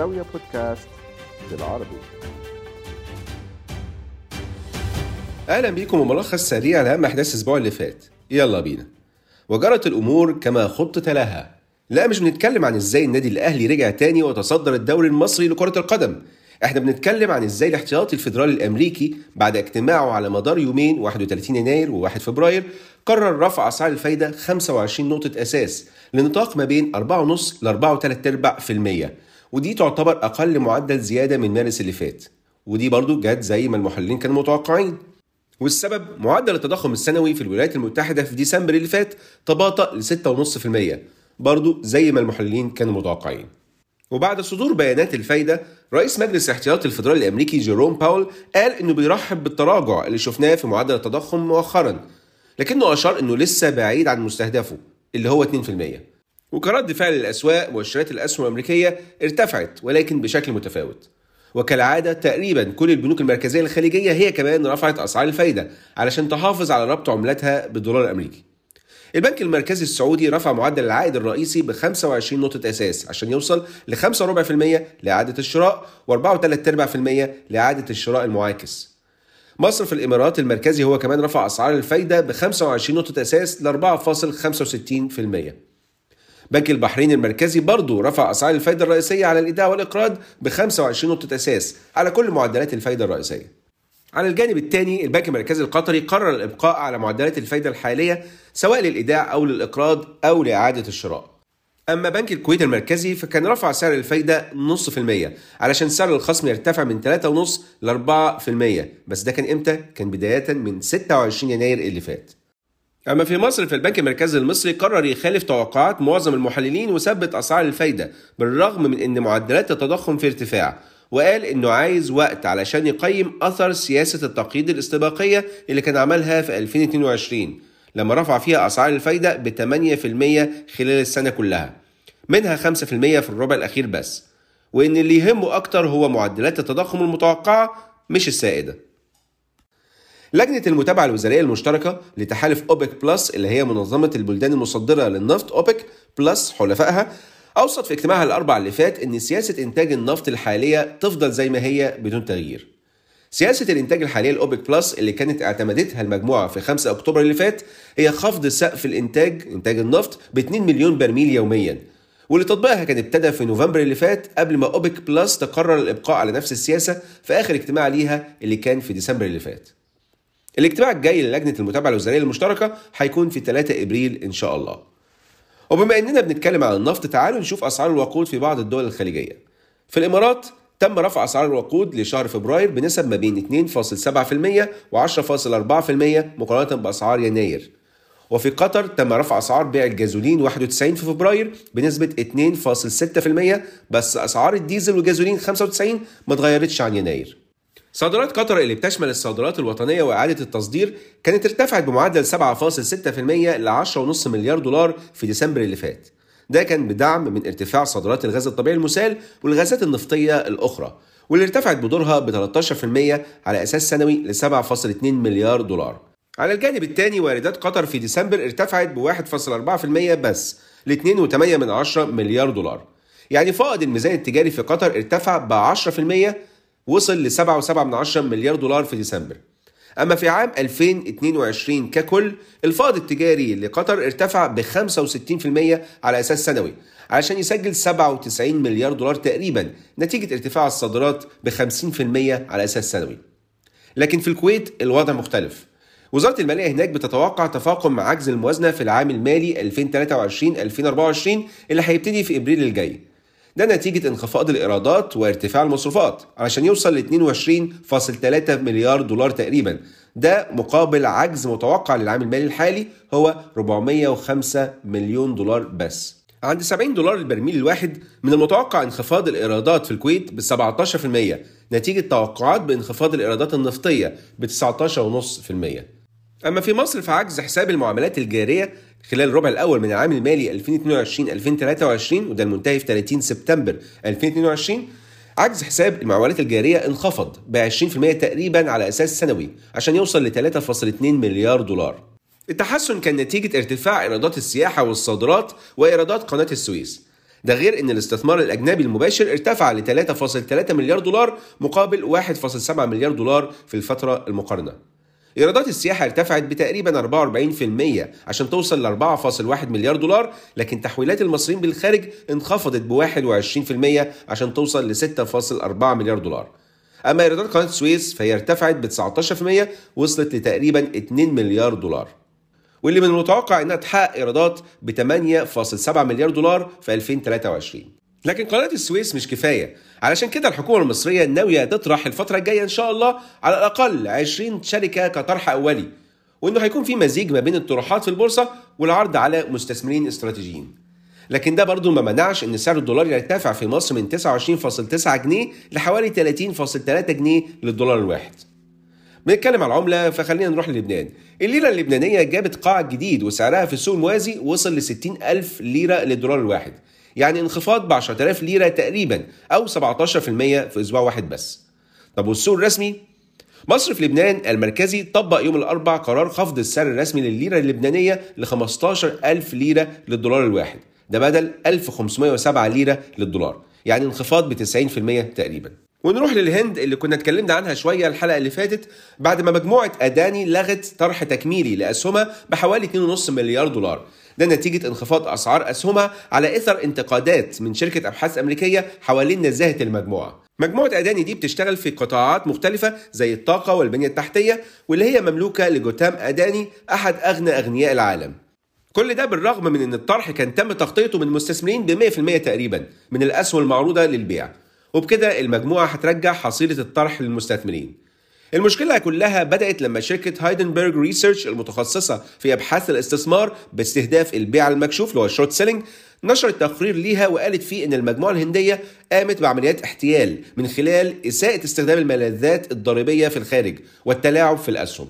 زاوية بودكاست بالعربي. أهلا بيكم وملخص سريع لاهم أحداث الأسبوع اللي فات. يلا بينا. وجرت الأمور كما خطط لها. لا مش بنتكلم عن إزاي النادي الأهلي رجع تاني وتصدر الدوري المصري لكرة القدم. إحنا بنتكلم عن إزاي الاحتياطي الفيدرالي الأمريكي بعد اجتماعه على مدار يومين 31 يناير و1 فبراير قرر رفع أسعار الفايدة 25 نقطة أساس لنطاق ما بين 4.5 ل 4.3% ودي تعتبر أقل معدل زيادة من مارس اللي فات. ودي برضو جت زي ما المحللين كانوا متوقعين. والسبب معدل التضخم السنوي في الولايات المتحدة في ديسمبر اللي فات تباطأ ل 6.5% برضو زي ما المحللين كانوا متوقعين. وبعد صدور بيانات الفايدة رئيس مجلس الاحتياطي الفيدرالي الأمريكي جيروم باول قال إنه بيرحب بالتراجع اللي شفناه في معدل التضخم مؤخرا لكنه أشار إنه لسه بعيد عن مستهدفه اللي هو 2% وكرد فعل الأسواق مؤشرات الأسهم الأمريكية ارتفعت ولكن بشكل متفاوت وكالعادة تقريبا كل البنوك المركزية الخليجية هي كمان رفعت أسعار الفايدة علشان تحافظ على ربط عملتها بالدولار الأمريكي البنك المركزي السعودي رفع معدل العائد الرئيسي ب 25 نقطة أساس عشان يوصل ل 5.4% لإعادة الشراء و4.3% لإعادة الشراء المعاكس. مصر في الإمارات المركزي هو كمان رفع أسعار الفايدة ب 25 نقطة أساس ل 4.65%. بنك البحرين المركزي برضه رفع أسعار الفايدة الرئيسية على الإيداع والإقراض ب 25 نقطة أساس على كل معدلات الفايدة الرئيسية. على الجانب الثاني البنك المركزي القطري قرر الإبقاء على معدلات الفايدة الحالية سواء للإيداع أو للإقراض أو لإعادة الشراء. أما بنك الكويت المركزي فكان رفع سعر الفايدة نص في المية علشان سعر الخصم يرتفع من 3.5 ل 4% بس ده كان إمتى؟ كان بداية من 26 يناير اللي فات. أما في مصر فالبنك المركزي المصري قرر يخالف توقعات معظم المحللين وثبت أسعار الفايدة بالرغم من أن معدلات التضخم في ارتفاع وقال إنه عايز وقت علشان يقيم أثر سياسة التقييد الاستباقية اللي كان عملها في 2022 لما رفع فيها أسعار الفايدة ب 8% خلال السنة كلها منها 5% في الربع الأخير بس وإن اللي يهمه أكتر هو معدلات التضخم المتوقعة مش السائدة. لجنة المتابعة الوزارية المشتركة لتحالف أوبك بلس اللي هي منظمة البلدان المصدرة للنفط أوبك بلس حلفائها أوصت في اجتماعها الأربع اللي فات إن سياسة إنتاج النفط الحالية تفضل زي ما هي بدون تغيير. سياسة الإنتاج الحالية لأوبك بلس اللي كانت اعتمدتها المجموعة في 5 أكتوبر اللي فات هي خفض سقف الإنتاج إنتاج النفط ب 2 مليون برميل يوميا واللي تطبيقها كان ابتدى في نوفمبر اللي فات قبل ما أوبك بلس تقرر الإبقاء على نفس السياسة في آخر اجتماع ليها اللي كان في ديسمبر اللي فات. الاجتماع الجاي للجنة المتابعة الوزارية المشتركة هيكون في 3 إبريل إن شاء الله. وبما إننا بنتكلم عن النفط تعالوا نشوف أسعار الوقود في بعض الدول الخليجية. في الإمارات تم رفع أسعار الوقود لشهر فبراير بنسب ما بين 2.7% و10.4% مقارنة بأسعار يناير. وفي قطر تم رفع أسعار بيع الجازولين 91 في فبراير بنسبة 2.6% بس أسعار الديزل والجازولين 95 ما اتغيرتش عن يناير. صادرات قطر اللي بتشمل الصادرات الوطنية وإعادة التصدير كانت ارتفعت بمعدل 7.6% ل 10.5 مليار دولار في ديسمبر اللي فات. ده كان بدعم من ارتفاع صادرات الغاز الطبيعي المسال والغازات النفطية الأخرى واللي ارتفعت بدورها ب 13% على أساس سنوي ل 7.2 مليار دولار. على الجانب الثاني واردات قطر في ديسمبر ارتفعت ب 1.4% بس ل 2.8 مليار دولار. يعني فائض الميزان التجاري في قطر ارتفع ب 10% وصل ل 7.7 مليار دولار في ديسمبر. أما في عام 2022 ككل الفائض التجاري لقطر ارتفع ب 65% على أساس سنوي علشان يسجل 97 مليار دولار تقريبا نتيجة ارتفاع الصادرات ب 50% على أساس سنوي. لكن في الكويت الوضع مختلف. وزارة المالية هناك بتتوقع تفاقم عجز الموازنة في العام المالي 2023-2024 اللي هيبتدي في إبريل الجاي. ده نتيجة انخفاض الإيرادات وارتفاع المصروفات علشان يوصل ل 22.3 مليار دولار تقريبا. ده مقابل عجز متوقع للعام المالي الحالي هو 405 مليون دولار بس. عند 70 دولار البرميل الواحد من المتوقع انخفاض الإيرادات في الكويت ب 17% نتيجة توقعات بانخفاض الإيرادات النفطية ب 19.5% أما في مصر فعجز حساب المعاملات الجارية خلال الربع الأول من العام المالي 2022-2023 وده المنتهي في 30 سبتمبر 2022 عجز حساب المعاملات الجارية انخفض ب 20% تقريبا على أساس سنوي عشان يوصل ل 3.2 مليار دولار. التحسن كان نتيجة ارتفاع إيرادات السياحة والصادرات وإيرادات قناة السويس. ده غير إن الاستثمار الأجنبي المباشر ارتفع ل 3.3 مليار دولار مقابل 1.7 مليار دولار في الفترة المقارنة إيرادات السياحة ارتفعت بتقريبا 44% عشان توصل ل 4.1 مليار دولار لكن تحويلات المصريين بالخارج انخفضت ب 21% عشان توصل ل 6.4 مليار دولار. أما إيرادات قناة السويس فهي ارتفعت ب 19% وصلت لتقريبا 2 مليار دولار. واللي من المتوقع إنها تحقق إيرادات ب 8.7 مليار دولار في 2023 لكن قناة السويس مش كفاية. علشان كده الحكومة المصرية ناوية تطرح الفترة الجاية إن شاء الله على الأقل 20 شركة كطرح أولي وإنه هيكون في مزيج ما بين الطروحات في البورصة والعرض على مستثمرين استراتيجيين. لكن ده برضه ما منعش إن سعر الدولار يرتفع في مصر من 29.9 جنيه لحوالي 30.3 جنيه للدولار الواحد. بنتكلم على العملة فخلينا نروح للبنان. الليرة اللبنانية جابت قاع جديد وسعرها في السوق الموازي وصل ل 60 ألف ليرة للدولار الواحد. يعني انخفاض ب 10000 ليرة تقريبا أو 17% في أسبوع واحد بس. طب والسوق الرسمي؟ مصر في لبنان المركزي طبق يوم الأربع قرار خفض السعر الرسمي للليرة اللبنانية ل 15000 ليرة للدولار الواحد. ده بدل 1507 ليرة للدولار. يعني انخفاض ب 90% تقريبا. ونروح للهند اللي كنا اتكلمنا عنها شوية الحلقة اللي فاتت بعد ما مجموعة أداني لغت طرح تكميلي لاسهمها بحوالي 2.5 مليار دولار. ده نتيجة انخفاض أسعار أسهمها على إثر انتقادات من شركة أبحاث أمريكية حوالين نزاهة المجموعة. مجموعة أداني دي بتشتغل في قطاعات مختلفة زي الطاقة والبنية التحتية واللي هي مملوكة لجوتام أداني أحد أغنى أغنياء العالم. كل ده بالرغم من إن الطرح كان تم تغطيته من المستثمرين ب 100% تقريبا من الأسهم المعروضة للبيع. وبكده المجموعة هترجع حصيلة الطرح للمستثمرين. المشكلة كلها بدأت لما شركة هيندنبرج ريسيرش المتخصصة في أبحاث الاستثمار باستهداف البيع المكشوف اللي هو ال short selling نشرت تقرير ليها وقالت فيه إن المجموعة الهندية قامت بعمليات احتيال من خلال إساءة استخدام الملاذات الضريبية في الخارج والتلاعب في الأسهم.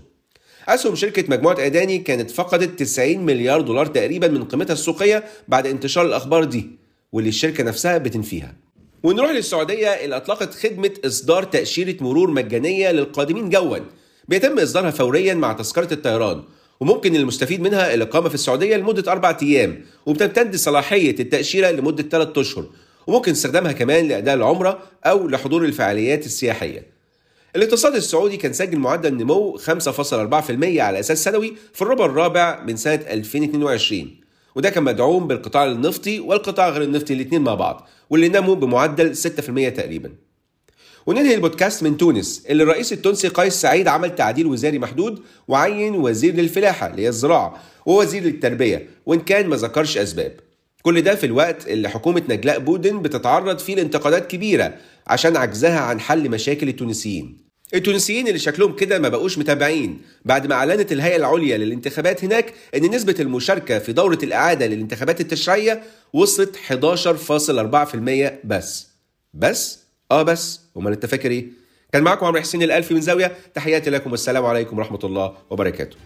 أسهم شركة مجموعة أداني كانت فقدت 90 مليار دولار تقريبا من قيمتها السوقية بعد انتشار الأخبار دي واللي الشركة نفسها بتنفيها. ونروح للسعودية اللي أطلقت خدمة إصدار تأشيرة مرور مجانية للقادمين جوا. بيتم إصدارها فوريا مع تذكرة الطيران وممكن المستفيد منها الإقامة في السعودية لمدة أربع أيام وبتمتد صلاحية التأشيرة لمدة ثلاثة أشهر وممكن استخدامها كمان لأداء العمرة أو لحضور الفعاليات السياحية. الاقتصاد السعودي كان سجل معدل نمو 5.4% على أساس سنوي في الربع الرابع من سنة 2022 وده كان مدعوم بالقطاع النفطي والقطاع غير النفطي الاثنين مع بعض. واللي نموا بمعدل 6% تقريبا. وننهي البودكاست من تونس اللي الرئيس التونسي قيس سعيد عمل تعديل وزاري محدود وعين وزير للفلاحة اللي هي الزراعة ووزير للتربية وإن كان ما ذكرش أسباب. كل ده في الوقت اللي حكومة نجلاء بودن بتتعرض فيه لانتقادات كبيرة عشان عجزها عن حل مشاكل التونسيين. التونسيين اللي شكلهم كده ما بقوش متابعين. بعد ما أعلنت الهيئة العليا للانتخابات هناك إن نسبة المشاركة في دورة الإعادة للانتخابات التشريعية وصلت 11.4% بس. بس؟ آه بس. أمال أنت فاكر إيه؟ كان معاكم عمرو حسين الألفي من زاوية. تحياتي لكم. والسلام عليكم ورحمة الله وبركاته.